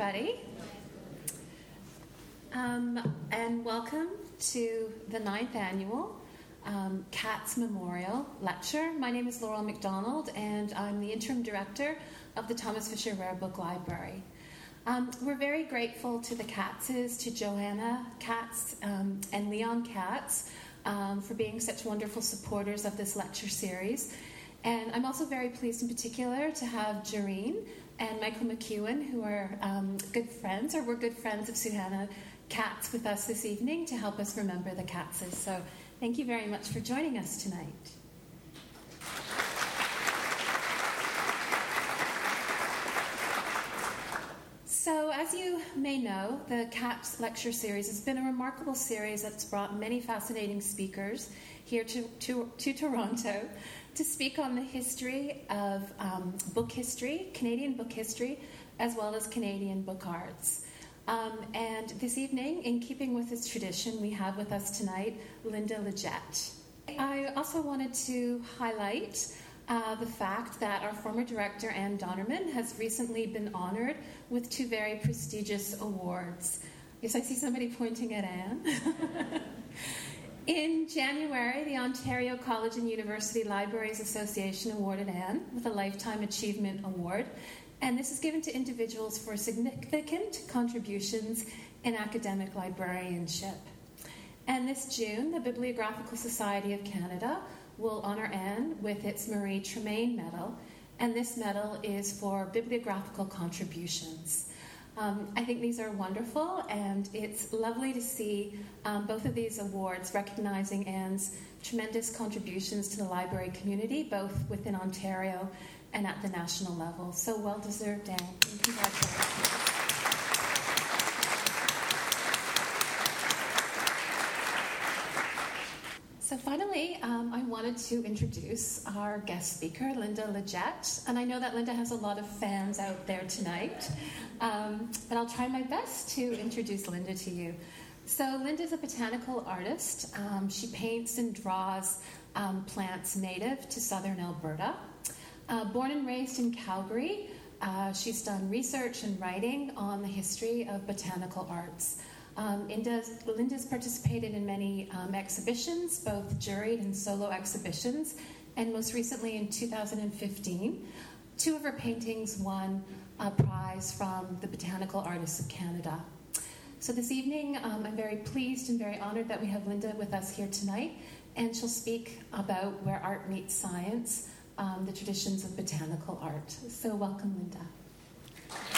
everybody. Um, and welcome to the ninth annual um, Katz Memorial Lecture. My name is Laurel McDonald, and I'm the interim director of the Thomas Fisher Rare Book Library. Um, we're very grateful to the Katzes, to Johanna Katz um, and Leon Katz um, for being such wonderful supporters of this lecture series. And I'm also very pleased in particular to have Jareen and Michael McEwen, who are um, good friends, or were good friends of Johanna Katz, with us this evening to help us remember the Katzes. So thank you very much for joining us tonight. So, as you may know, the Katz lecture series has been a remarkable series that's brought many fascinating speakers here to, to, to Toronto to speak on the history of um, book history, Canadian book history, as well as Canadian book arts. Um, and this evening, in keeping with this tradition, we have with us tonight Linda Leggett. I also wanted to highlight uh, the fact that our former director, Anne Dondertman, has recently been honored with two very prestigious awards. Yes, I see somebody pointing at Anne. In January, the Ontario College and University Libraries Association awarded Anne with a Lifetime Achievement Award, and this is given to individuals for significant contributions in academic librarianship. And this June, the Bibliographical Society of Canada will honor Anne with its Marie Tremaine Medal, and this medal is for bibliographical contributions. Um, I think these are wonderful, and it's lovely to see um, both of these awards recognizing Anne's tremendous contributions to the library community, both within Ontario and at the national level. So well deserved, Anne, congratulations. So, finally, um, I wanted to introduce our guest speaker, Linda Leggett. And I know that Linda has a lot of fans out there tonight, um, but I'll try my best to introduce Linda to you. So, Linda's a botanical artist. Um, she paints and draws um, plants native to southern Alberta. Uh, born and raised in Calgary, uh, she's done research and writing on the history of botanical arts. Um, Linda's participated in many um, exhibitions, both juried and solo exhibitions, and most recently in 2015, two of her paintings won a prize from the Botanical Artists of Canada. So this evening, um, I'm very pleased and very honored that we have Linda with us here tonight, and she'll speak about where art meets science, um, the traditions of botanical art. So welcome, Linda.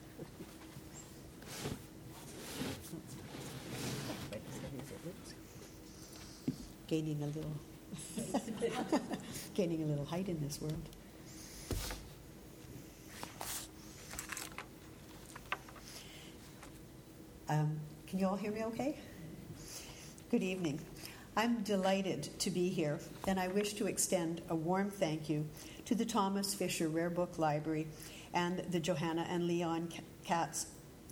Gaining a little, gaining a little height in this world. Um, can you all hear me okay? Good evening. I'm delighted to be here, and I wish to extend a warm thank you to the Thomas Fisher Rare Book Library and the Johanna and Leon Katz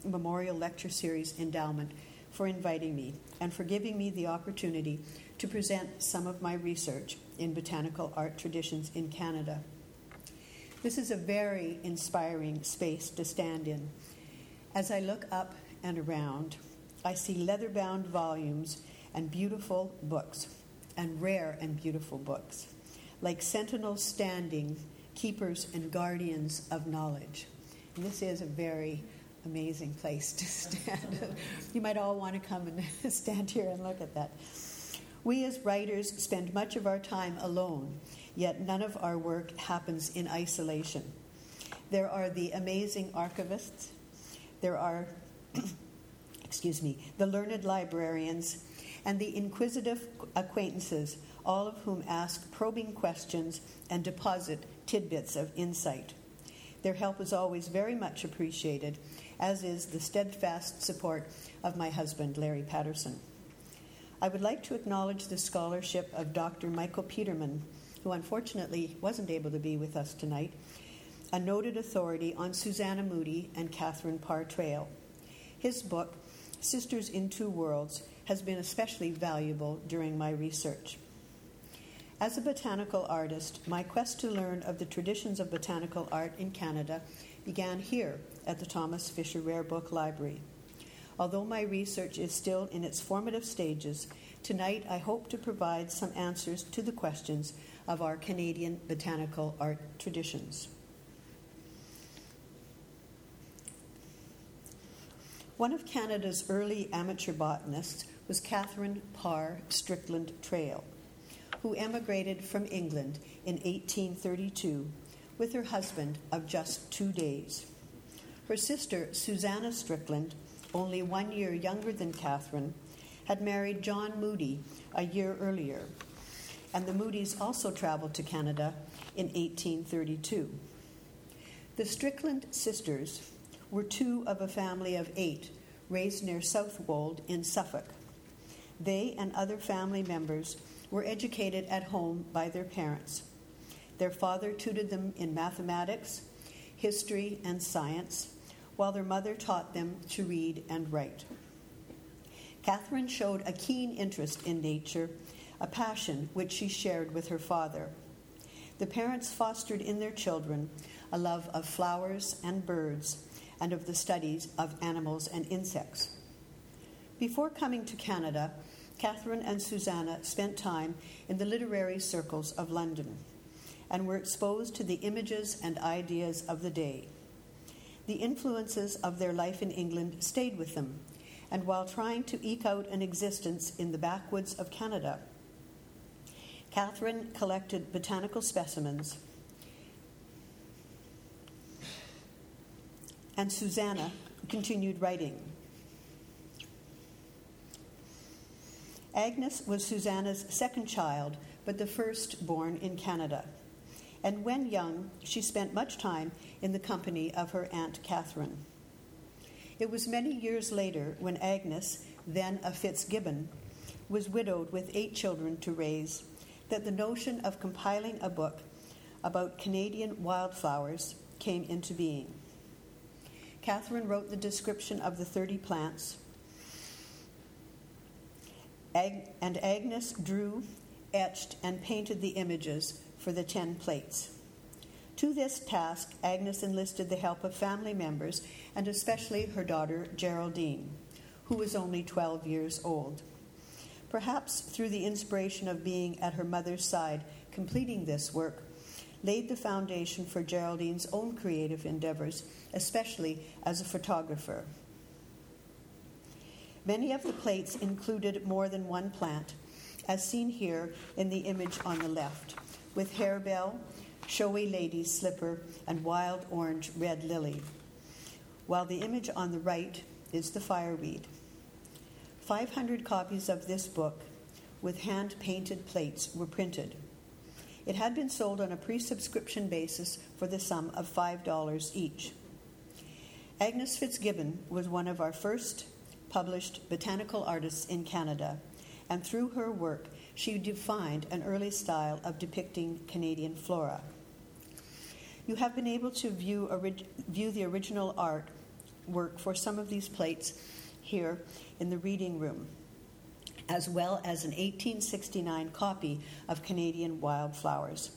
Memorial Lecture Series Endowment for inviting me and for giving me the opportunity to present some of my research in botanical art traditions in Canada. This is a very inspiring space to stand in. As I look up and around, I see leather bound volumes and beautiful books, and rare and beautiful books, like sentinels standing keepers and guardians of knowledge. And this is a very amazing place to stand. you might all want to come and stand here and look at that. We as writers spend much of our time alone, yet none of our work happens in isolation. There are the amazing archivists, there are, excuse me, the learned librarians, and the inquisitive acquaintances all of whom ask probing questions and deposit tidbits of insight. Their help is always very much appreciated, as is the steadfast support of my husband, Larry Patterson. I would like to acknowledge the scholarship of Dr. Michael Peterman, who unfortunately wasn't able to be with us tonight, a noted authority on Susanna Moodie and Catherine Parr Traill. His book, Sisters in Two Worlds, has been especially valuable during my research. As a botanical artist, my quest to learn of the traditions of botanical art in Canada began here at the Thomas Fisher Rare Book Library. Although my research is still in its formative stages, tonight I hope to provide some answers to the questions of our Canadian botanical art traditions. One of Canada's early amateur botanists was Catherine Parr Strickland Traill who emigrated from England in 1832 with her husband of just two days. Her sister, Susanna Strickland, only one year younger than Catherine, had married John Moodie a year earlier, and the Moodie's also traveled to Canada in 1832. The Strickland sisters were two of a family of eight raised near Southwold in Suffolk. They and other family members were educated at home by their parents. Their father tutored them in mathematics, history, and science, while their mother taught them to read and write. Catherine showed a keen interest in nature, a passion which she shared with her father. The parents fostered in their children a love of flowers and birds and of the studies of animals and insects. Before coming to Canada, Catherine and Susanna spent time in the literary circles of London and were exposed to the images and ideas of the day. The influences of their life in England stayed with them, and while trying to eke out an existence in the backwoods of Canada, Catherine collected botanical specimens, and Susanna continued writing. Agnes was Susanna's second child, but the first born in Canada. And when young, she spent much time in the company of her Aunt Catherine. It was many years later when Agnes, then a Fitzgibbon, was widowed with eight children to raise that the notion of compiling a book about Canadian wildflowers came into being. Catherine wrote the description of the 30 plants Ag- and Agnes drew, etched, and painted the images for the ten plates. To this task, Agnes enlisted the help of family members and especially her daughter Geraldine, who was only 12 years old. Perhaps through the inspiration of being at her mother's side, completing this work laid the foundation for Geraldine's own creative endeavors, especially as a photographer. Many of the plates included more than one plant, as seen here in the image on the left, with harebell, showy lady's slipper, and wild orange red lily, while the image on the right is the fireweed. 500 copies of this book with hand painted plates were printed. It had been sold on a pre subscription basis for the sum of $5 each. Agnes Fitzgibbon was one of our first published botanical artists in Canada, and through her work, she defined an early style of depicting Canadian flora. You have been able to view, orig- view the original art work for some of these plates here in the reading room, as well as an 1869 copy of Canadian Wildflowers.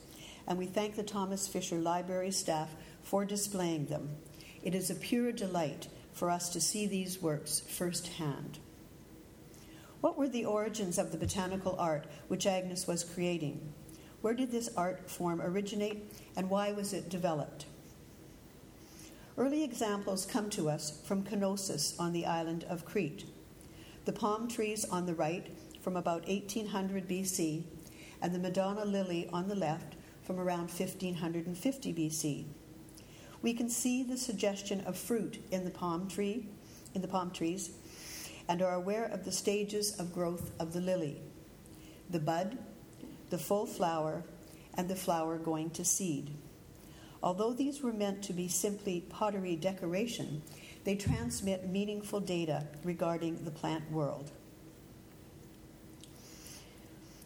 And we thank the Thomas Fisher Library staff for displaying them. It is a pure delight for us to see these works firsthand. What were the origins of the botanical art which Agnes was creating? Where did this art form originate and why was it developed? Early examples come to us from Knossos on the island of Crete. The palm trees on the right from about 1800 BC, and the Madonna lily on the left from around 1550 BC we can see the suggestion of fruit in the palm tree, in the palm trees, and are aware of the stages of growth of the lily. The bud, the full flower, and the flower going to seed. Although these were meant to be simply pottery decoration, they transmit meaningful data regarding the plant world.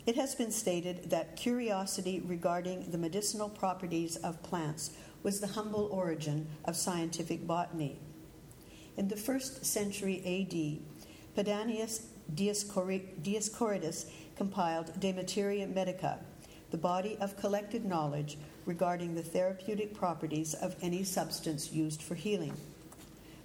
It has been stated that curiosity regarding the medicinal properties of plants was the humble origin of scientific botany. In the first century AD, Pedanius Dioscorides compiled De Materia Medica, the body of collected knowledge regarding the therapeutic properties of any substance used for healing.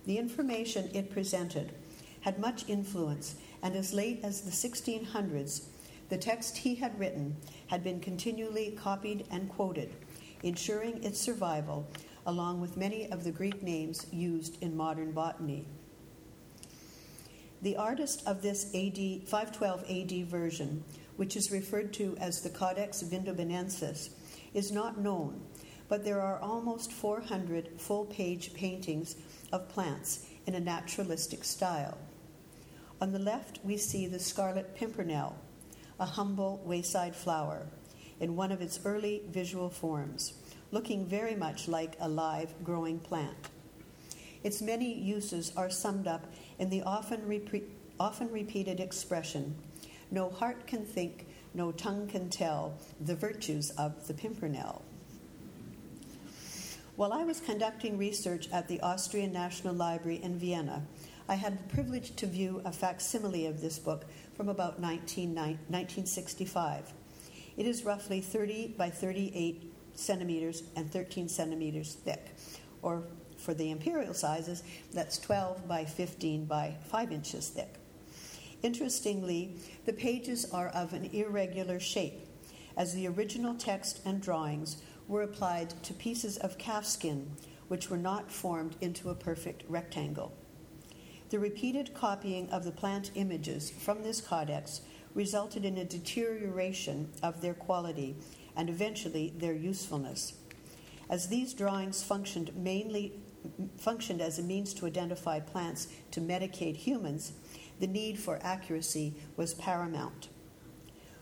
The information it presented had much influence, and as late as the 1600s, the text he had written had been continually copied and quoted, ensuring its survival along with many of the Greek names used in modern botany. The artist of this AD 512 AD version, which is referred to as the Codex Vindobonensis, is not known, but there are almost 400 full page paintings of plants in a naturalistic style. On the left, we see the scarlet pimpernel, a humble wayside flower in one of its early visual forms, looking very much like a live growing plant. Its many uses are summed up in the often, repeat, often repeated expression no heart can think, no tongue can tell the virtues of the pimpernel. While I was conducting research at the Austrian National Library in Vienna, I had the privilege to view a facsimile of this book from about 19, 1965. It is roughly 30 by 38 centimeters and 13 centimeters thick, or for the imperial sizes, that's 12 by 15 by 5 inches thick. Interestingly, the pages are of an irregular shape, as the original text and drawings were applied to pieces of calfskin, which were not formed into a perfect rectangle. The repeated copying of the plant images from this codex resulted in a deterioration of their quality and eventually their usefulness. As these drawings functioned mainly functioned as a means to identify plants to medicate humans, the need for accuracy was paramount.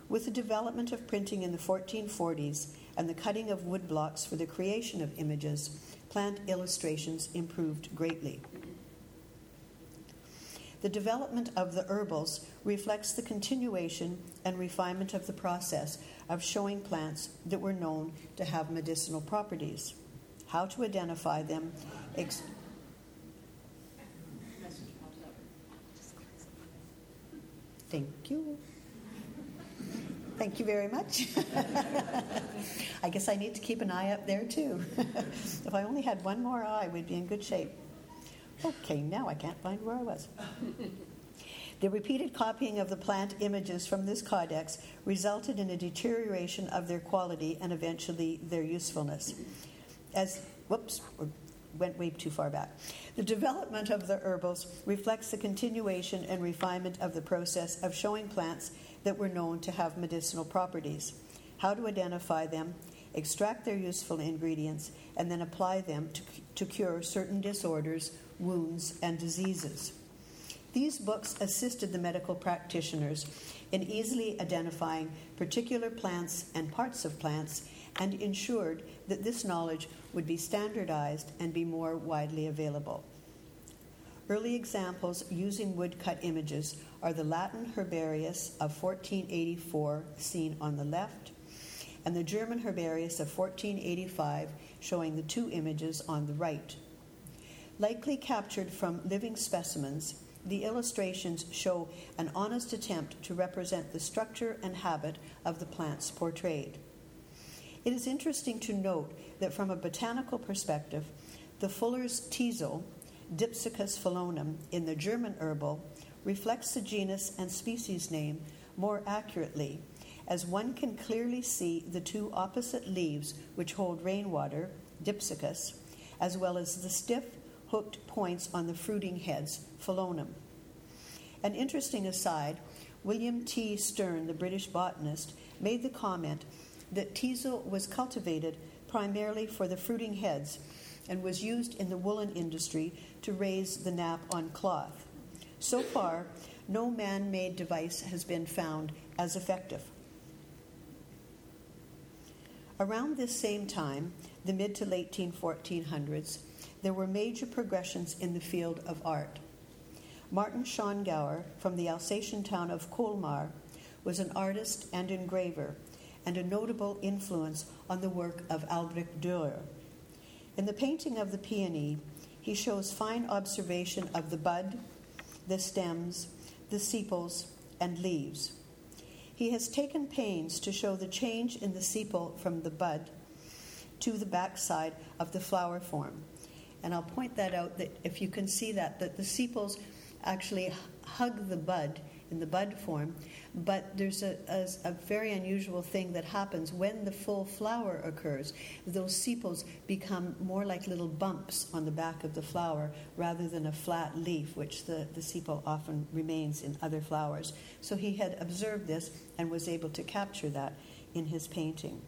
With the development of printing in the 1440s and the cutting of woodblocks for the creation of images, plant illustrations improved greatly. The development of the herbals reflects the continuation and refinement of the process of showing plants that were known to have medicinal properties. How to identify them. Ex- Thank you. Thank you very much. I guess I need to keep an eye up there too. if I only had one more eye, we'd be in good shape. Okay, now I can't find where I was. The repeated copying of the plant images from this codex resulted in a deterioration of their quality and eventually their usefulness. As, whoops, went way too far back. The development of the herbals reflects the continuation and refinement of the process of showing plants that were known to have medicinal properties, how to identify them, extract their useful ingredients, and then apply them to, to cure certain disorders wounds, and diseases. These books assisted the medical practitioners in easily identifying particular plants and parts of plants and ensured that this knowledge would be standardized and be more widely available. Early examples using woodcut images are the Latin Herbarius of 1484, seen on the left, and the German Herbarius of 1485, showing the two images on the right. Likely captured from living specimens, the illustrations show an honest attempt to represent the structure and habit of the plants portrayed. It is interesting to note that from a botanical perspective, the Fuller's teasel, Dipsacus fullonum, in the German herbal, reflects the genus and species name more accurately, as one can clearly see the two opposite leaves which hold rainwater, Dipsacus, as well as the stiff, hooked points on the fruiting heads, fullonum. An interesting aside William T. Stearn, the British botanist, made the comment that teasel was cultivated primarily for the fruiting heads and was used in the woolen industry to raise the nap on cloth. So far, no man made device has been found as effective. Around this same time, the mid to late 1400s, there were major progressions in the field of art. Martin Schongauer from the Alsatian town of Colmar was an artist and engraver and a notable influence on the work of Albrecht Dürer. In the painting of the peony, he shows fine observation of the bud, the stems, the sepals, and leaves. He has taken pains to show the change in the sepal from the bud to the backside of the flower form. And I'll point that out that if you can see that, that the sepals actually hug the bud in the bud form, but there's a, a, a, very unusual thing that happens when the full flower occurs. Those sepals become more like little bumps on the back of the flower rather than a flat leaf, which the, the sepal often remains in other flowers. So he had observed this and was able to capture that in his painting.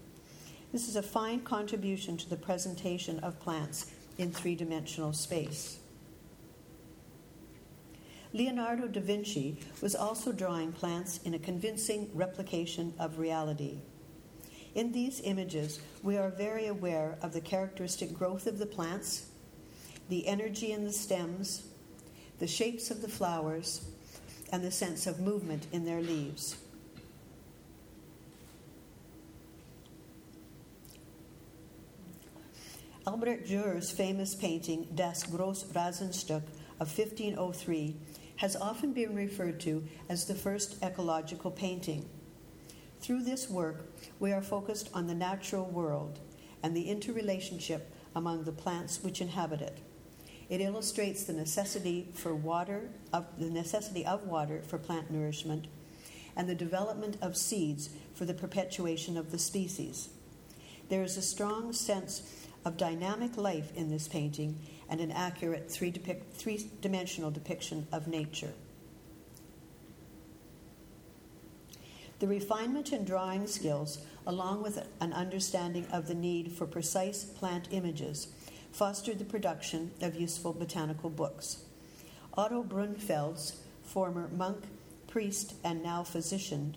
This is a fine contribution to the presentation of plants in three dimensional space. Leonardo da Vinci was also drawing plants in a convincing replication of reality. In these images, we are very aware of the characteristic growth of the plants, the energy in the stems, the shapes of the flowers, and the sense of movement in their leaves. Albert Dürer's famous painting Das Grosse Rasenstück of 1503 has often been referred to as the first ecological painting. Through this work, we are focused on the natural world and the interrelationship among the plants which inhabit it. It illustrates the necessity for water, of, the necessity of water for plant nourishment, and the development of seeds for the perpetuation of the species. There is a strong sense of dynamic life in this painting and an accurate three, depic- three dimensional depiction of nature. The refinement in drawing skills, along with an understanding of the need for precise plant images, fostered the production of useful botanical books. Otto Brunfels former monk, priest, and now physician,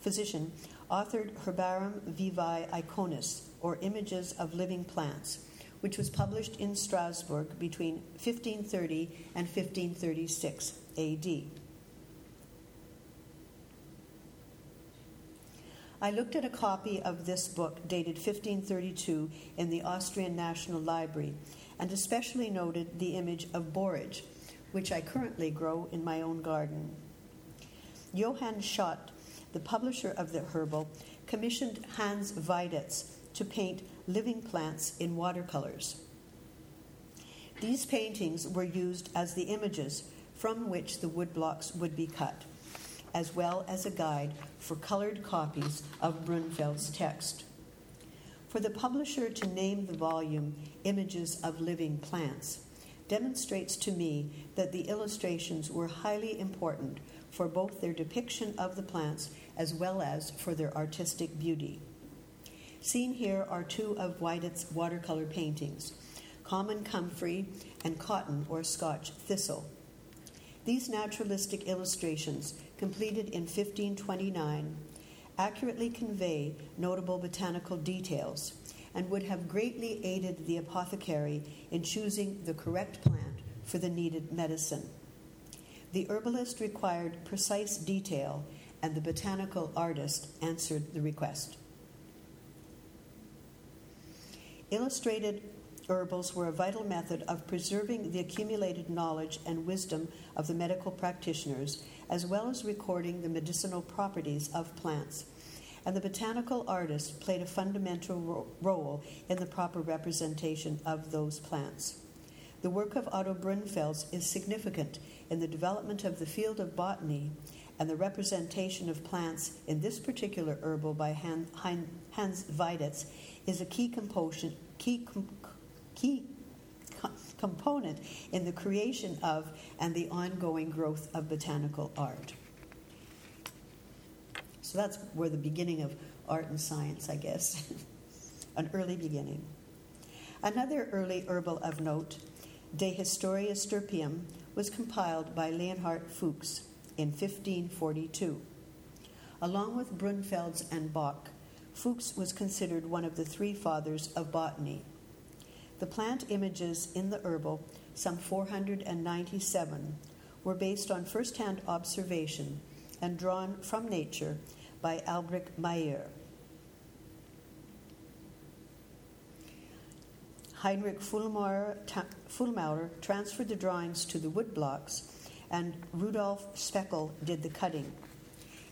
physician authored Herbarum Vivae Eicones, or Images of Living Plants, which was published in Strasbourg between 1530 and 1536 AD. I looked at a copy of this book dated 1532 in the Austrian National Library and especially noted the image of borage, which I currently grow in my own garden. Johann Schott, the publisher of the herbal, commissioned Hans Weiditz to paint living plants in watercolors. These paintings were used as the images from which the woodblocks would be cut, as well as a guide for colored copies of Brunfels' text. For the publisher to name the volume Images of Living Plants demonstrates to me that the illustrations were highly important for both their depiction of the plants as well as for their artistic beauty. Seen here are two of Weiditz's watercolor paintings Common Comfrey and Cotton or Scotch Thistle. These naturalistic illustrations, completed in 1529, accurately convey notable botanical details and would have greatly aided the apothecary in choosing the correct plant for the needed medicine. The herbalist required precise detail, and the botanical artist answered the request. Illustrated herbals were a vital method of preserving the accumulated knowledge and wisdom of the medical practitioners, as well as recording the medicinal properties of plants. And the botanical artist played a fundamental ro- role in the proper representation of those plants. The work of Otto Brunfels is significant in the development of the field of botany and the representation of plants in this particular herbal by Hans Weiditz is a key component, key, key component in the creation of and the ongoing growth of botanical art. So that's where the beginning of art and science, I guess, an early beginning. Another early herbal of note, De Historia Stirpium, was compiled by Leonhard Fuchs in 1542. Along with Brunfels and Bock, Fuchs was considered one of the three fathers of botany. The plant images in the herbal, some 497, were based on first hand observation and drawn from nature by Albrecht Meyer. Heinrich Füllmaurer transferred the drawings to the woodblocks, and Rudolf Speckle did the cutting.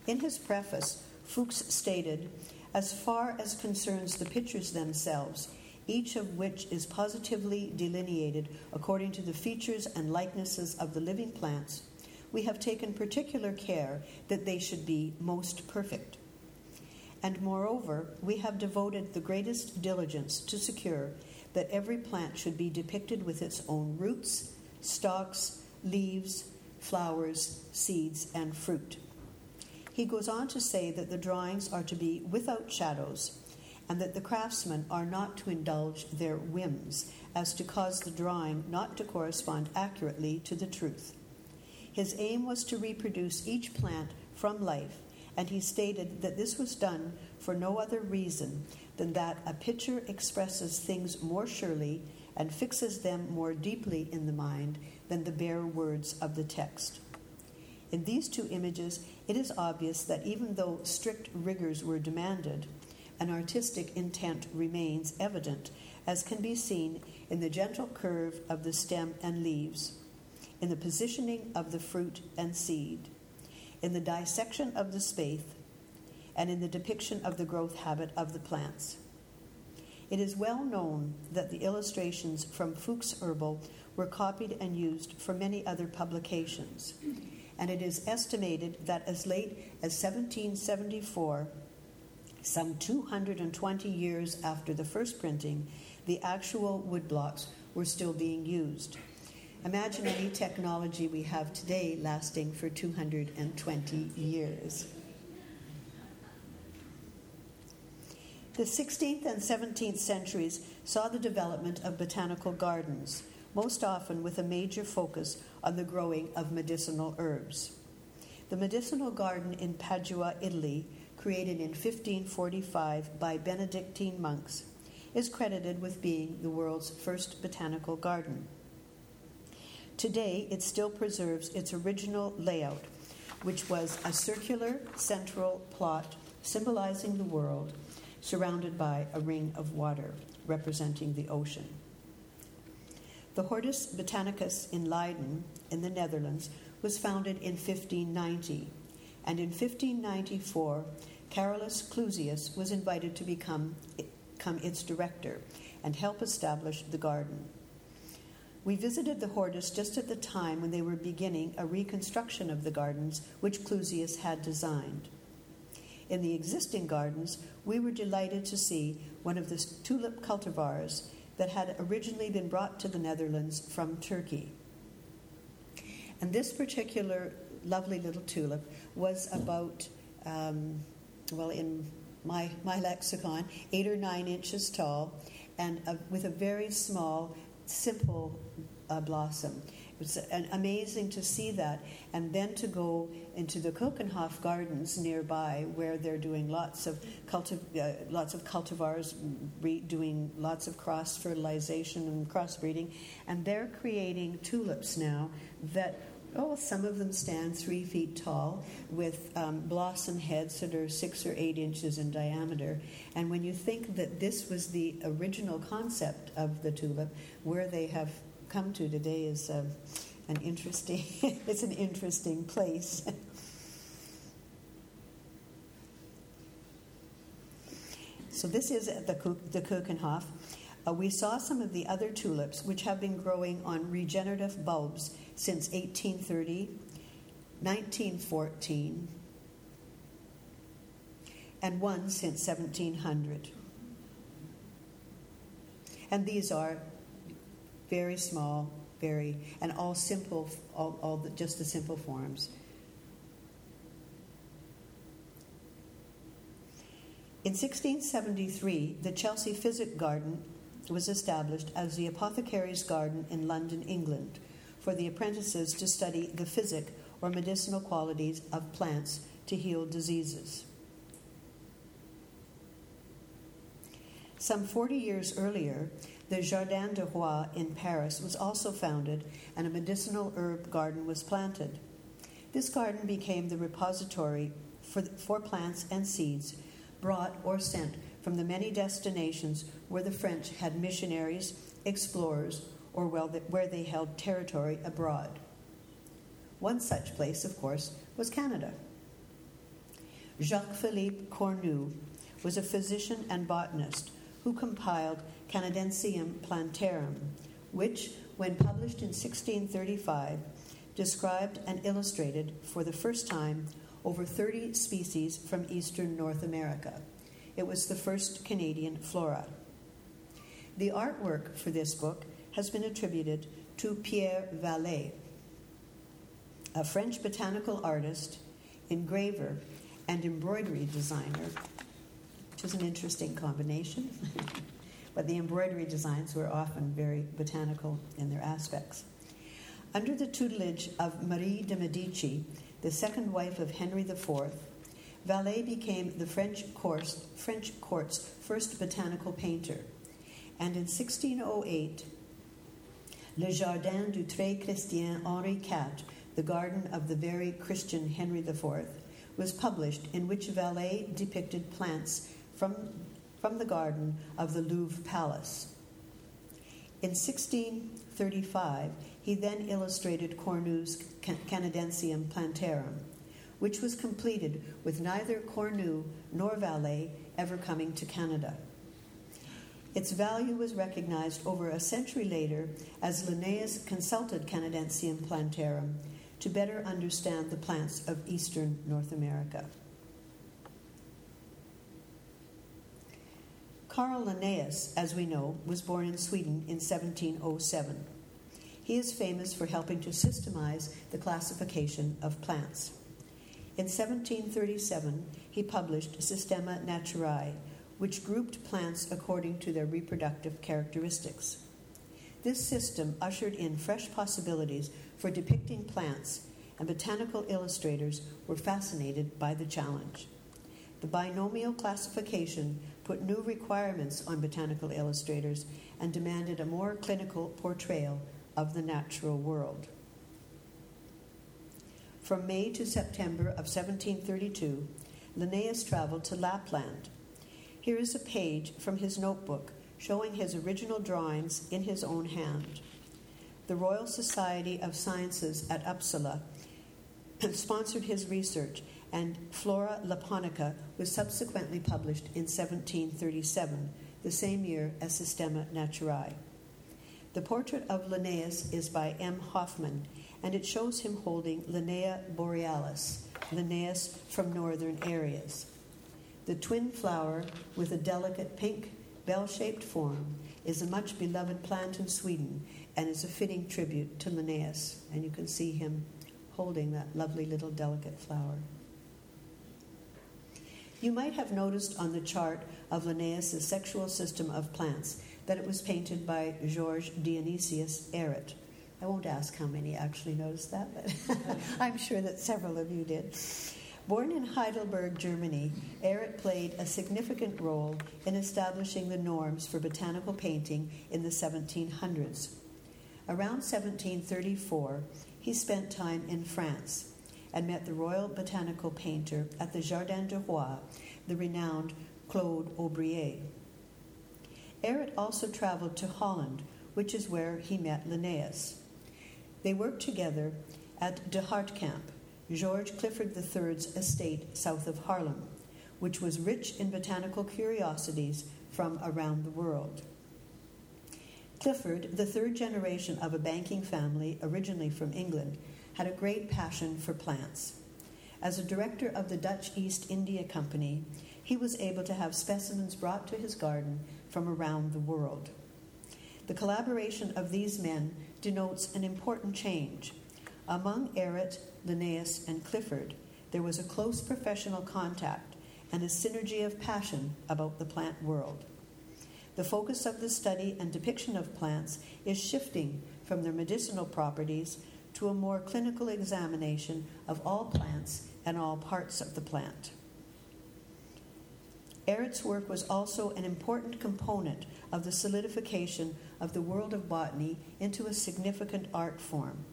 In his preface, Fuchs stated As far as concerns the pictures themselves, each of which is positively delineated according to the features and likenesses of the living plants, we have taken particular care that they should be most perfect. And moreover, we have devoted the greatest diligence to secure that every plant should be depicted with its own roots, stalks, leaves, flowers, seeds, and fruit. He goes on to say that the drawings are to be without shadows, and that the craftsmen are not to indulge their whims as to cause the drawing not to correspond accurately to the truth. His aim was to reproduce each plant from life, and he stated that this was done for no other reason than that a picture expresses things more surely and fixes them more deeply in the mind than the bare words of the text. In these two images, it is obvious that even though strict rigors were demanded, an artistic intent remains evident, as can be seen in the gentle curve of the stem and leaves, in the positioning of the fruit and seed, in the dissection of the spathe, and in the depiction of the growth habit of the plants. It is well known that the illustrations from Fuchs Herbal were copied and used for many other publications, and it is estimated that as late as 1774, some 220 years after the first printing, the actual woodblocks were still being used. Imagine any technology we have today lasting for 220 years. The 16th and 17th centuries saw the development of botanical gardens, most often with a major focus on the growing of medicinal herbs. The medicinal garden in Padua, Italy, created in 1545 by Benedictine monks, is credited with being the world's first botanical garden. Today, it still preserves its original layout, which was a circular central plot symbolizing the world surrounded by a ring of water representing the ocean. The Hortus Botanicus in Leiden, in the Netherlands, was founded in 1590, and in 1594, Carolus Clusius was invited to become, become its director and help establish the garden. We visited the Hortus just at the time when they were beginning a reconstruction of the gardens which Clusius had designed. In the existing gardens, we were delighted to see one of the tulip cultivars that had originally been brought to the Netherlands from Turkey. And this particular lovely little tulip was about, um, well, in my, my lexicon, eight or nine inches tall and a, with a very small, simple uh, blossom. It was amazing to see that, and then to go into the Keukenhof Gardens nearby, where they're doing lots of uh, lots of cultivars, re- doing lots of cross fertilization and crossbreeding, and they're creating tulips now that oh, some of them stand three feet tall with um, blossom heads that are six or eight inches in diameter. And when you think that this was the original concept of the tulip, where they have come to today is um, an interesting. it's an interesting place. so this is at the the Keukenhof. Uh, we saw some of the other tulips, which have been growing on regenerative bulbs since 1830, 1914, and one since 1700. And these are very small, very, and all simple, all, all the, just the simple forms. In 1673, the Chelsea Physic Garden was established as the Apothecary's Garden in London, England, for the apprentices to study the physic or medicinal qualities of plants to heal diseases. Some 40 years earlier, the Jardin du Roi in Paris was also founded and a medicinal herb garden was planted. This garden became the repository for, for plants and seeds brought or sent from the many destinations where the French had missionaries, explorers, or where they held territory abroad. One such place, of course, was Canada. Jacques Philippe Cornut was a physician and botanist who compiled Canadensium plantarum, which, when published in 1635, described and illustrated for the first time over 30 species from eastern North America. It was the first Canadian flora. The artwork for this book has been attributed to Pierre Vallet, a French botanical artist, engraver, and embroidery designer, which is an interesting combination. but the embroidery designs were often very botanical in their aspects. Under the tutelage of Marie de Medici, the second wife of Henry IV, Vallet became the French, course, French court's first botanical painter, and in 1608, Le Jardin du Très Chrétien Henri IV, the garden of the very Christian Henry IV, was published, in which Vallet depicted plants from, from the garden of the Louvre Palace. In 1635, he then illustrated Cornut's Canadensium plantarum, which was completed with neither Cornu nor Vallet ever coming to Canada. Its value was recognized over a century later as Linnaeus consulted Canadensium plantarum to better understand the plants of eastern North America. Carl Linnaeus, as we know, was born in Sweden in 1707. He is famous for helping to systemize the classification of plants. In 1737, he published Systema Naturae, which grouped plants according to their reproductive characteristics. This system ushered in fresh possibilities for depicting plants, and botanical illustrators were fascinated by the challenge. The binomial classification put new requirements on botanical illustrators and demanded a more clinical portrayal of the natural world. From May to September of 1732, Linnaeus traveled to Lapland. Here is a page from his notebook showing his original drawings in his own hand the Royal Society of Sciences at Uppsala sponsored his research, and Flora Lapponica was subsequently published in 1737, the same year as Systema Naturae. The portrait of Linnaeus is by M. Hoffman, and it shows him holding Linnaea borealis, Linnaeus from northern areas. The twin flower, with a delicate pink, bell shaped form, is a much beloved plant in Sweden and is a fitting tribute to Linnaeus. And you can see him holding that lovely little delicate flower. You might have noticed on the chart of Linnaeus' sexual system of plants that it was painted by Georges Dionysius Ehret. I won't ask how many actually noticed that, but I'm sure that several of you did. Born in Heidelberg, Germany, Ehret played a significant role in establishing the norms for botanical painting in the 1700s. Around 1734, he spent time in France and met the royal botanical painter at the Jardin du Roi, the renowned Claude Aubriet. Ehret also traveled to Holland, which is where he met Linnaeus. They worked together at De Hartkamp, George Clifford III's estate south of Haarlem, which was rich in botanical curiosities from around the world. Clifford, the third generation of a banking family originally from England, had a great passion for plants. As a director of the Dutch East India Company, he was able to have specimens brought to his garden from around the world. The collaboration of these men denotes an important change. Among Ehret, Linnaeus, and Clifford, there was a close professional contact and a synergy of passion about the plant world. The focus of the study and depiction of plants is shifting from their medicinal properties to a more clinical examination of all plants and all parts of the plant. Ehret's work was also an important component of the solidification of the world of botany into a significant art form.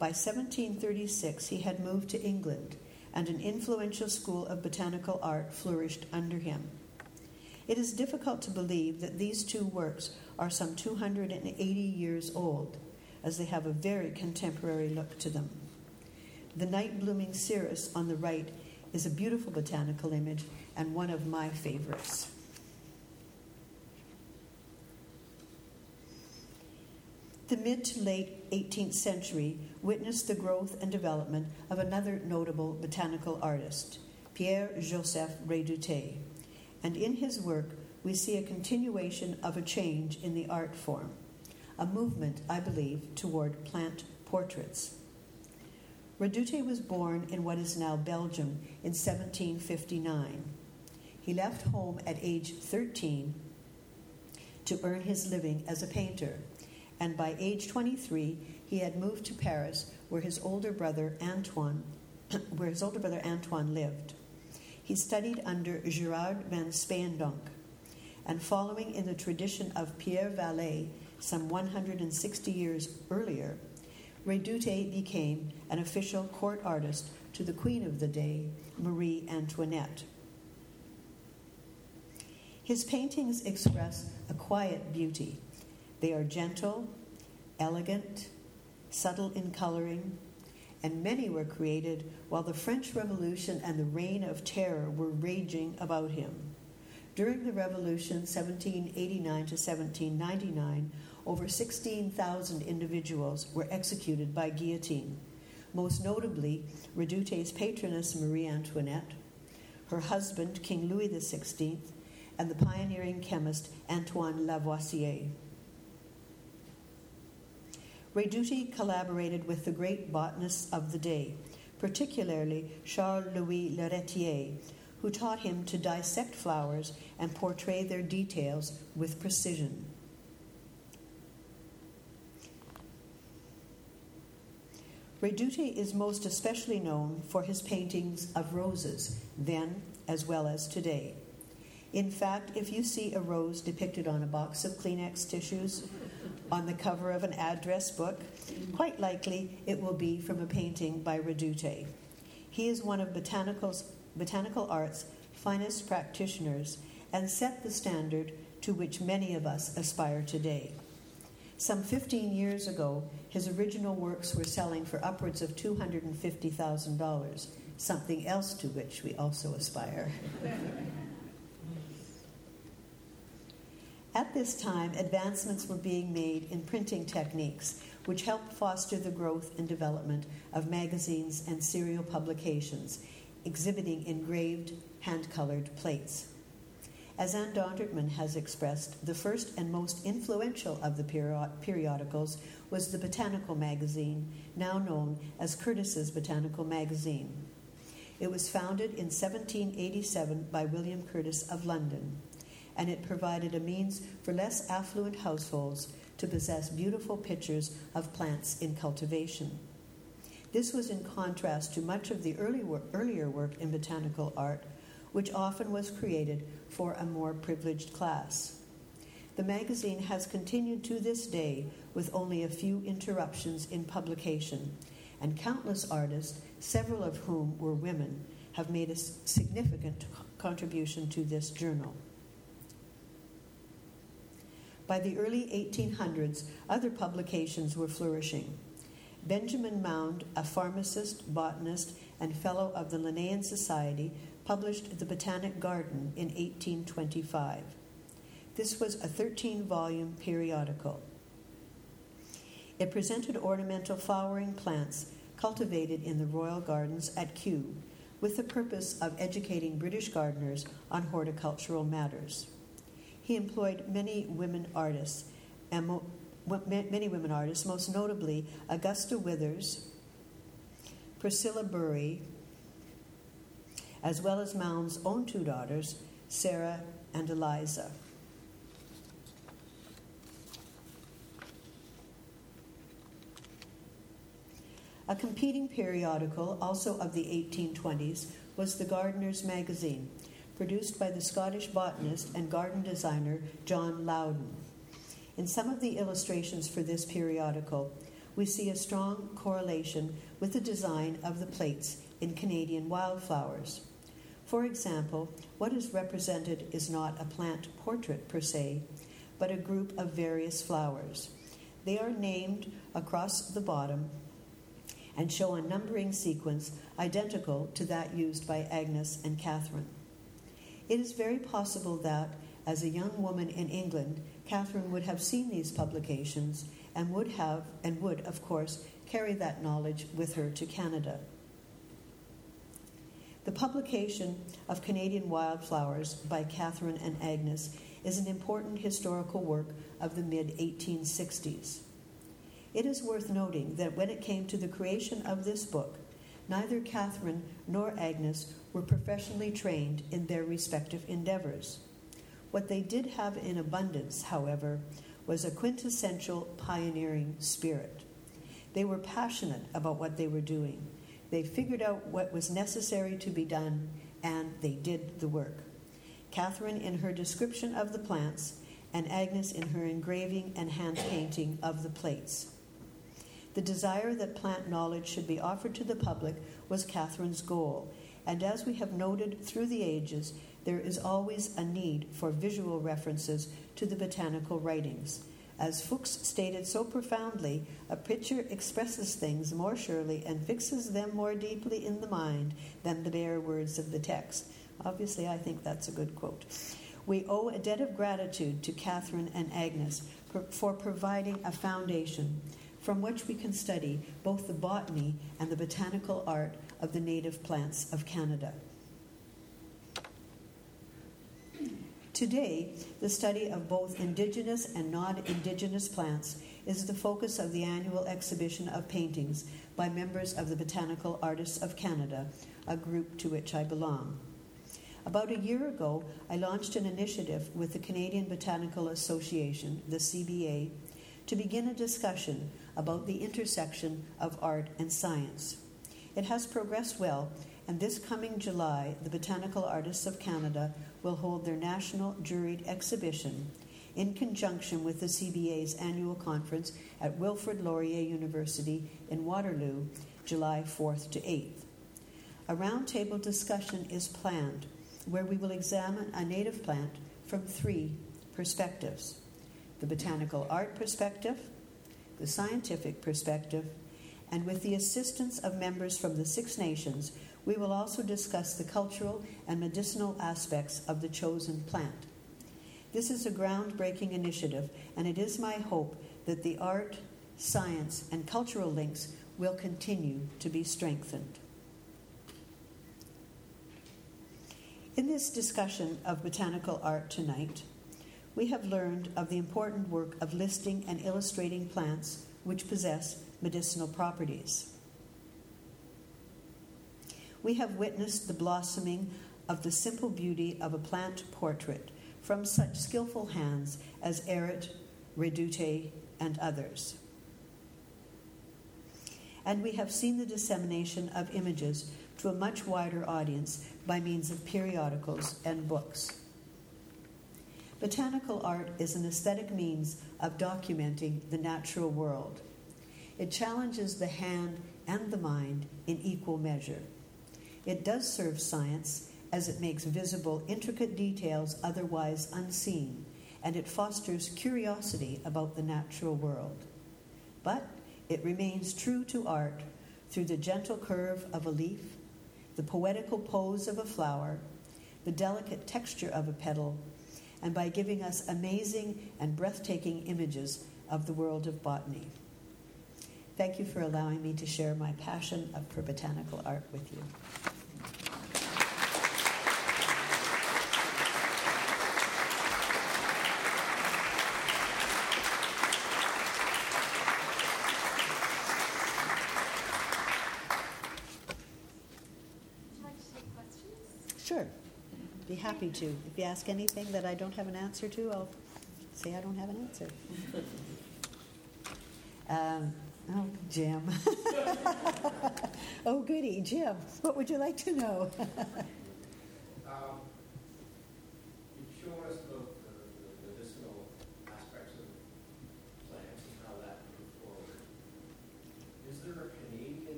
By 1736, he had moved to England, and an influential school of botanical art flourished under him. It is difficult to believe that these two works are some 280 years old, as they have a very contemporary look to them. The night blooming cereus on the right is a beautiful botanical image and one of my favorites. The mid to late 18th century witnessed the growth and development of another notable botanical artist, Pierre Joseph Redoute, And in his work, we see a continuation of a change in the art form, a movement, I believe, toward plant portraits. Redoute was born in what is now Belgium in 1759. He left home at age 13 to earn his living as a painter, and by age 23 he had moved to Paris where his older brother Antoine where his older brother Antoine lived. He studied under Gerard van Spaendonck, and following in the tradition of Pierre Vallet some 160 years earlier, Redoute became an official court artist to the queen of the day, Marie Antoinette. His paintings express a quiet beauty. They are gentle, elegant, subtle in coloring, and many were created while the French Revolution and the Reign of Terror were raging about him. During the Revolution, 1789 to 1799, over 16,000 individuals were executed by guillotine, most notably Redoute's patroness Marie Antoinette, her husband King Louis XVI, and the pioneering chemist Antoine Lavoisier. Redoute collaborated with the great botanists of the day, particularly Charles Louis L'Héritier, who taught him to dissect flowers and portray their details with precision. Redoute is most especially known for his paintings of roses, then as well as today. In fact, if you see a rose depicted on a box of Kleenex tissues, on the cover of an address book, quite likely it will be from a painting by Redoute. He is one of botanical art's finest practitioners and set the standard to which many of us aspire today. Some 15 years ago, his original works were selling for upwards of $250,000, something else to which we also aspire. At this time, advancements were being made in printing techniques, which helped foster the growth and development of magazines and serial publications exhibiting engraved, hand colored plates. As Anne Dondertman has expressed, the first and most influential of the periodicals was the Botanical Magazine, now known as Curtis's Botanical Magazine. It was founded in 1787 by William Curtis of London, and it provided a means for less affluent households to possess beautiful pictures of plants in cultivation. This was in contrast to much of the early earlier work in botanical art which often was created for a more privileged class. The magazine has continued to this day with only a few interruptions in publication, and countless artists, several of whom were women, have made a significant contribution to this journal. By the early 1800s, other publications were flourishing. Benjamin Maund, a pharmacist, botanist, and fellow of the Linnean Society, published The Botanic Garden in 1825. This was a 13 volume periodical. It presented ornamental flowering plants cultivated in the royal gardens at Kew with the purpose of educating British gardeners on horticultural matters. He employed many women artists, and mo- many women artists, most notably Augusta Withers, Priscilla Bury, as well as Maund's own two daughters, Sarah and Eliza. A competing periodical, also of the 1820s, was the Gardener's Magazine, produced by the Scottish botanist and garden designer John Loudon. In some of the illustrations for this periodical, we see a strong correlation with the design of the plates in Canadian wildflowers. For example, what is represented is not a plant portrait per se, but a group of various flowers. They are named across the bottom and show a numbering sequence identical to that used by Agnes and Catherine. It is very possible that, as a young woman in England, Catherine would have seen these publications and would have, and would, of course, carry that knowledge with her to Canada. The publication of Canadian Wildflowers by Catherine and Agnes is an important historical work of the mid 1860s. It is worth noting that when it came to the creation of this book, neither Catherine nor Agnes were professionally trained in their respective endeavors. What they did have in abundance, however, was a quintessential pioneering spirit. They were passionate about what they were doing they figured out what was necessary to be done, and they did the work. Catherine in her description of the plants, and Agnes in her engraving and hand painting of the plates. The desire that plant knowledge should be offered to the public was Catherine's goal, and as we have noted through the ages, there is always a need for visual references to the botanical writings. As Fuchs stated so profoundly, a picture expresses things more surely and fixes them more deeply in the mind than the bare words of the text. Obviously, I think that's a good quote. We owe a debt of gratitude to Catherine and Agnes for providing a foundation from which we can study both the botany and the botanical art of the native plants of Canada. Today, the study of both Indigenous and non Indigenous plants is the focus of the annual exhibition of paintings by members of the Botanical Artists of Canada, a group to which I belong. About a year ago, I launched an initiative with the Canadian Botanical Association, the CBA, to begin a discussion about the intersection of art and science. It has progressed well, and this coming July, the Botanical Artists of Canada will hold their national juried exhibition in conjunction with the CBA's annual conference at Wilfrid Laurier University in Waterloo, July 4th to 8th. A roundtable discussion is planned where we will examine a native plant from three perspectives the botanical art perspective, the scientific perspective, and with the assistance of members from the Six Nations, we will also discuss the cultural and medicinal aspects of the chosen plant. This is a groundbreaking initiative, and it is my hope that the art, science, and cultural links will continue to be strengthened. In this discussion of botanical art tonight, we have learned of the important work of listing and illustrating plants which possess medicinal properties we have witnessed the blossoming of the simple beauty of a plant portrait from such skillful hands as Ehret, Redoute, and others. And we have seen the dissemination of images to a much wider audience by means of periodicals and books. Botanical art is an aesthetic means of documenting the natural world. It challenges the hand and the mind in equal measure. It does serve science as it makes visible intricate details otherwise unseen, and it fosters curiosity about the natural world. But it remains true to art through the gentle curve of a leaf, the poetical pose of a flower, the delicate texture of a petal, and by giving us amazing and breathtaking images of the world of botany. Thank you for allowing me to share my passion for botanical art with you. Sure, be happy to. If you ask anything that I don't have an answer to, I'll say I don't have an answer. Um, oh, Jim. oh, goody, Jim. What would you like to know?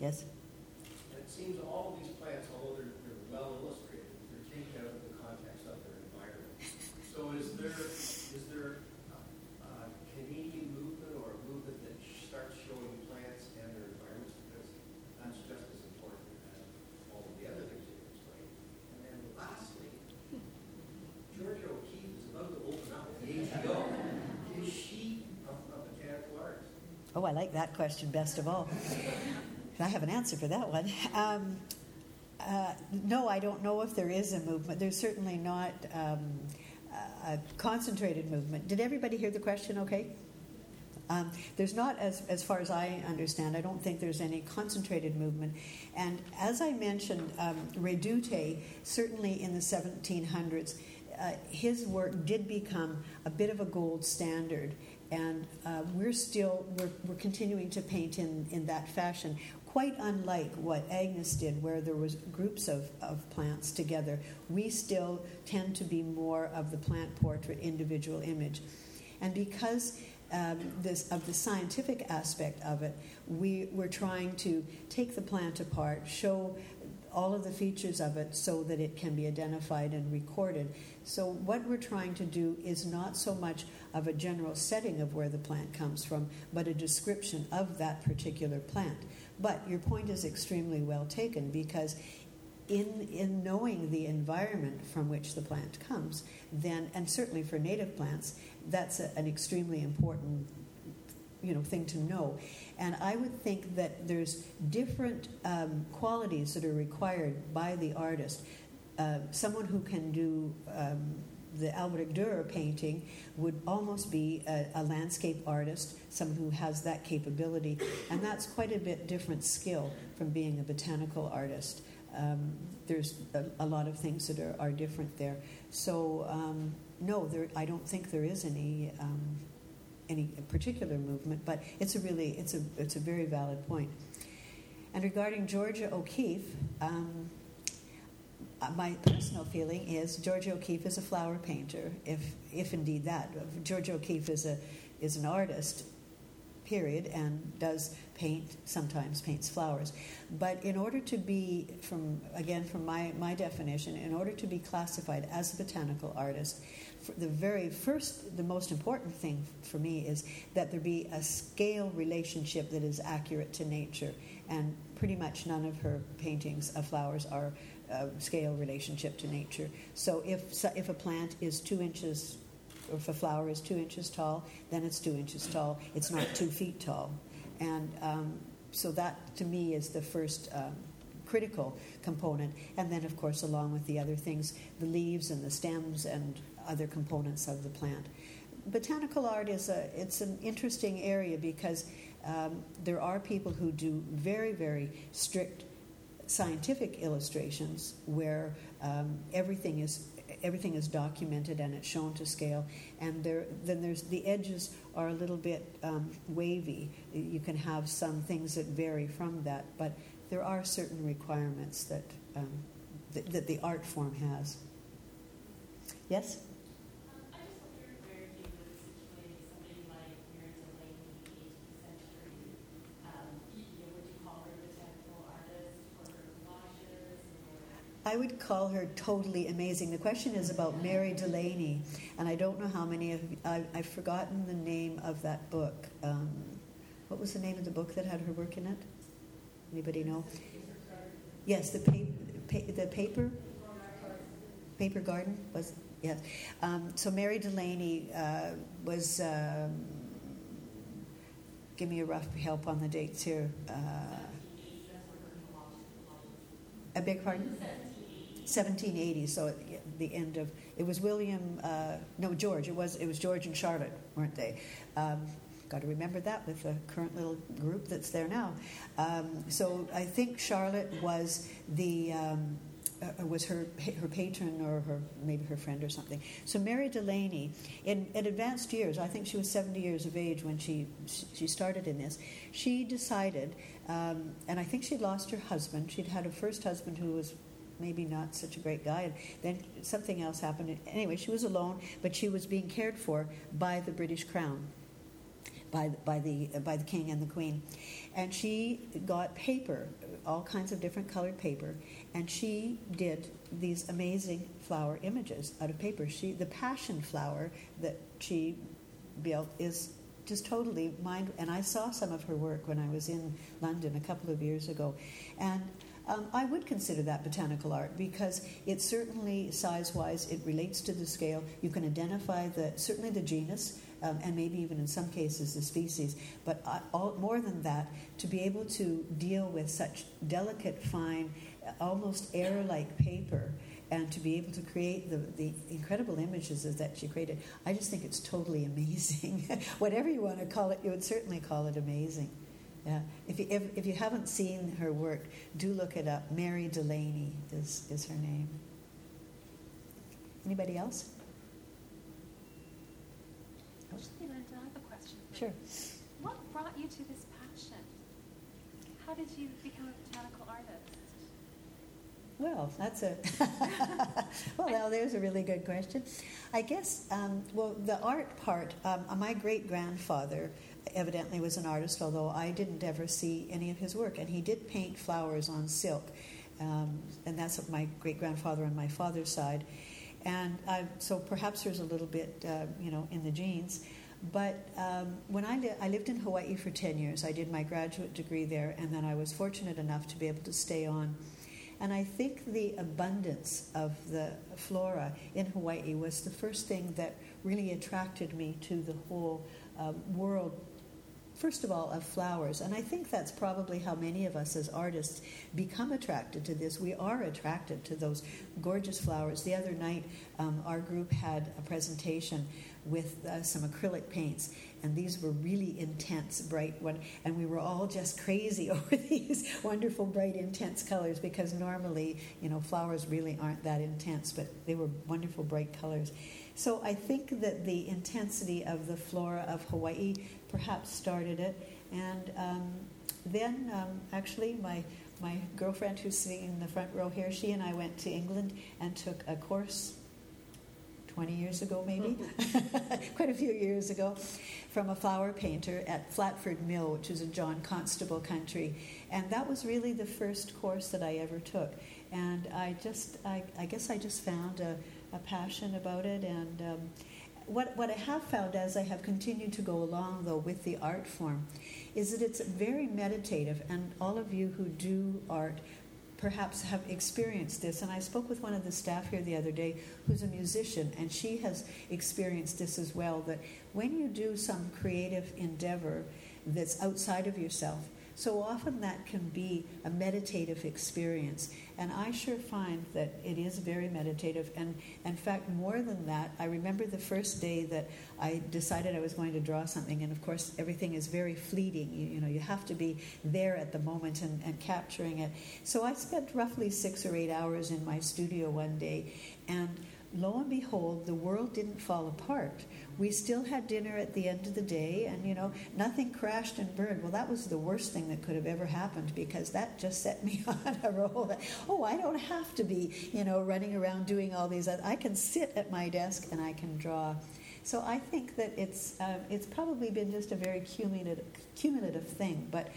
Yes? And it seems all of these plants, although they're, they're well illustrated, they're taken out of the context of their environment. So is there, is there a, a Canadian movement or a movement that starts showing plants and their environments? Because that's just as important as all of the other things you explained. And then lastly, Georgia O'Keeffe is about to open up the AGO. Is she a, a botanical artist? Oh, I like that question best of all. I have an answer for that one. Um, uh, no, I don't know if there is a movement. There's certainly not um, a concentrated movement. Did everybody hear the question okay? Um, there's not, as, as far as I understand, I don't think there's any concentrated movement. And as I mentioned, um, Redoute, certainly in the 1700s, uh, his work did become a bit of a gold standard and uh, we're still we're, we're continuing to paint in, in that fashion quite unlike what agnes did where there was groups of, of plants together we still tend to be more of the plant portrait individual image and because um, this, of the scientific aspect of it, we, we're trying to take the plant apart, show all of the features of it so that it can be identified and recorded. So, what we're trying to do is not so much of a general setting of where the plant comes from, but a description of that particular plant. But your point is extremely well taken because in, in knowing the environment from which the plant comes, then, and certainly for native plants, that's a, an extremely important you know, thing to know. And I would think that there's different um, qualities that are required by the artist. Uh, someone who can do um, the Albrecht Dürer painting would almost be a, a, landscape artist, someone who has that capability, and that's quite a bit different skill from being a botanical artist. Um, there's a, a, lot of things that are, are different there. So um, no, there, I don't think there is any um, any particular movement, but it's a really it's a it's a very valid point. And regarding Georgia O'Keeffe, um, Uh, my personal feeling is George O'Keeffe is a flower painter, if if indeed that. George O'Keeffe is a is an artist, period, and does paint sometimes paints flowers. But in order to be from again from my my definition, in order to be classified as a botanical artist, the very first, the most important thing for me is that there be a scale relationship that is accurate to nature. And pretty much none of her paintings of flowers are a scale relationship to nature. So if, if a plant is two inches, or if a flower is two inches tall, then it's two inches tall. It's not two feet tall. And um, so that, to me, is the first um, critical component. And then, of course, along with the other things, the leaves and the stems and other components of the plant. Botanical art is a it's an interesting area because um, there are people who do very very strict scientific illustrations where um, everything is everything is documented and it's shown to scale. And there then there's the edges are a little bit um, wavy. You can have some things that vary from that but there are certain requirements that um, th- that the art form has. Yes I would call her totally amazing. The question is about Mary Delany, and I don't know how many of I, have forgotten the name of that book. Um, what was the name of the book that had her work in it? Anybody know? Yes, the paper, pa- the paper, paper garden was yes. Um, so Mary Delany uh, was. Um, give me a rough help on the dates here. Uh, a big pardon? 1780, so at the end of it was William, uh, no George. It was it was George and Charlotte, weren't they? Um, got to remember that with the current little group that's there now. Um, so I think Charlotte was the um, uh, was her her patron or her maybe her friend or something. So Mary Delany, in, in advanced years, I think she was 70 years of age when she she started in this. She decided, um, and I think she'd lost her husband. She'd had a first husband who was maybe not such a great guy. And then something else happened. Anyway, she was alone, but she was being cared for by the British Crown. by, by, the, by the king and the queen. And she got paper, all kinds of different colored paper, and she did these amazing flower images out of paper. She, the passion flower that she built is just totally mind. And I saw some of her work when I was in London a couple of years ago, and um, I would consider that botanical art because it certainly, size-wise, it relates to the scale. You can identify the certainly the genus. Um, and maybe even in some cases the species, but uh, all, more than that, to be able to deal with such delicate, fine, almost air like paper and to be able to create the, the incredible images that she created, I just think it's totally amazing. Whatever you want to call it, you would certainly call it amazing. Yeah. If you, if, if you haven't seen her work, do look it up. Mary Delany is, is her name. Anybody else? Actually, Linda, I have a question. Sure. What brought you to this passion? How did you become a botanical artist? Well, that's a well. Now there's a really good question. I guess. Um, well, the art part. Um, my great grandfather evidently was an artist, although I didn't ever see any of his work. And he did paint flowers on silk, um, and that's of my great grandfather on my father's side. And I, so perhaps there's a little bit, uh, you know, in the genes. But um, when I, li- I lived in Hawaii for 10 years, I did my graduate degree there, and then I was fortunate enough to be able to stay on. And I think the abundance of the flora in Hawaii was the first thing that really attracted me to the whole um, world first of all, of flowers. And I think that's probably how many of us as artists become attracted to this. We are attracted to those gorgeous flowers. The other night, um, our group had a presentation with uh, some acrylic paints, and these were really intense, bright one, and we were all just crazy over these wonderful, bright, intense colors because normally, you know, flowers really aren't that intense, but they were wonderful, bright colors. So I think that the intensity of the flora of Hawaii perhaps started it. And um, then, um, actually, my my girlfriend who's sitting in the front row here, she and I went to England and took a course 20 years ago, maybe, quite a few years ago, from a flower painter at Flatford Mill, which is in John Constable country. And that was really the first course that I ever took. And I just, I, I guess I just found a, a passion about it. And um, what, what I have found as I have continued to go along, though, with the art form, is that it's very meditative. And all of you who do art perhaps have experienced this. And I spoke with one of the staff here the other day who's a musician, and she has experienced this as well that when you do some creative endeavor that's outside of yourself, so often that can be a meditative experience. And I sure find that it is very meditative. And in fact, more than that, I remember the first day that I decided I was going to draw something. And of course, everything is very fleeting. You, you know, you have to be there at the moment and, and capturing it. So I spent roughly six or eight hours in my studio one day. And lo and behold, the world didn't fall apart. We still had dinner at the end of the day and you know nothing crashed and burned. Well that was the worst thing that could have ever happened because that just set me on a roll that oh i don't have to be you know running around doing all these i can sit at my desk and i can draw. So i think that it's uh, it's probably been just a very cumulative cumulative thing but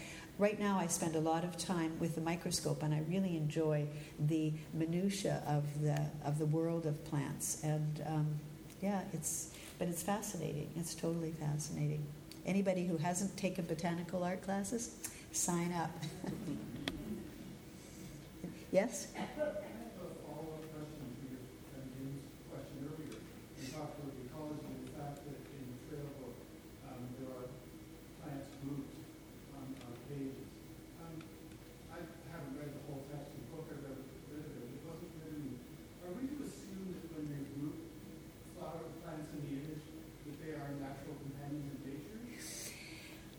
right now I spend a lot of time with the microscope, and I really enjoy the minutia of the of the world of plants. And um, yeah, it's but it's fascinating. It's totally fascinating. Anybody who hasn't taken botanical art classes, sign up. yes?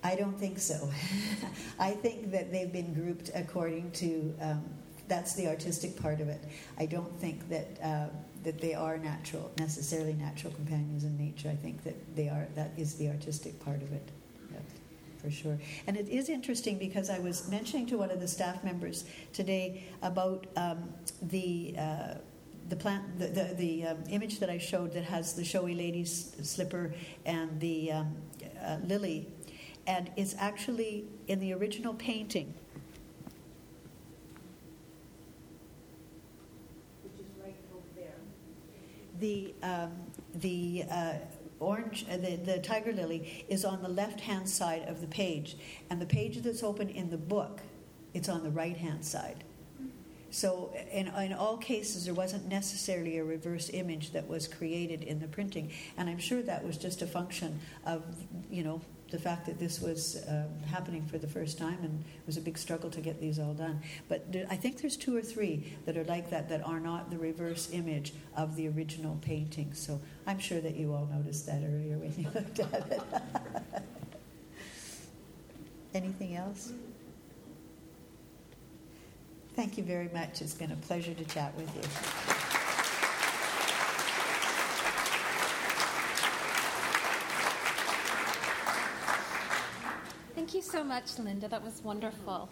I don't think so. I think that they've been grouped according to um, that's the artistic part of it. I don't think that uh, that they are natural necessarily natural companions in nature. I think that they are that is the artistic part of it. For sure. And it is interesting because I was mentioning to one of the staff members today about um, the. Uh, the plant, the, the, the um, image that I showed that has the showy lady's slipper and the um, uh, lily and is actually in the original painting. Which is right over there. The, um, the uh, orange, uh, the, the tiger lily is on the left hand side of the page, and the page that's open in the book, it's on the right hand side. So, in, in all cases, there wasn't necessarily a reverse image that was created in the printing, and I'm sure that was just a function of, you know, the fact that this was um, happening for the first time, and it was a big struggle to get these all done. But I think there's two or three that are like that that are not the reverse image of the original painting. So I'm sure that you all noticed that earlier when you looked at it. Anything else? Thank you very much. It's been a pleasure to chat with you. Thank you so much, Linda. That was wonderful.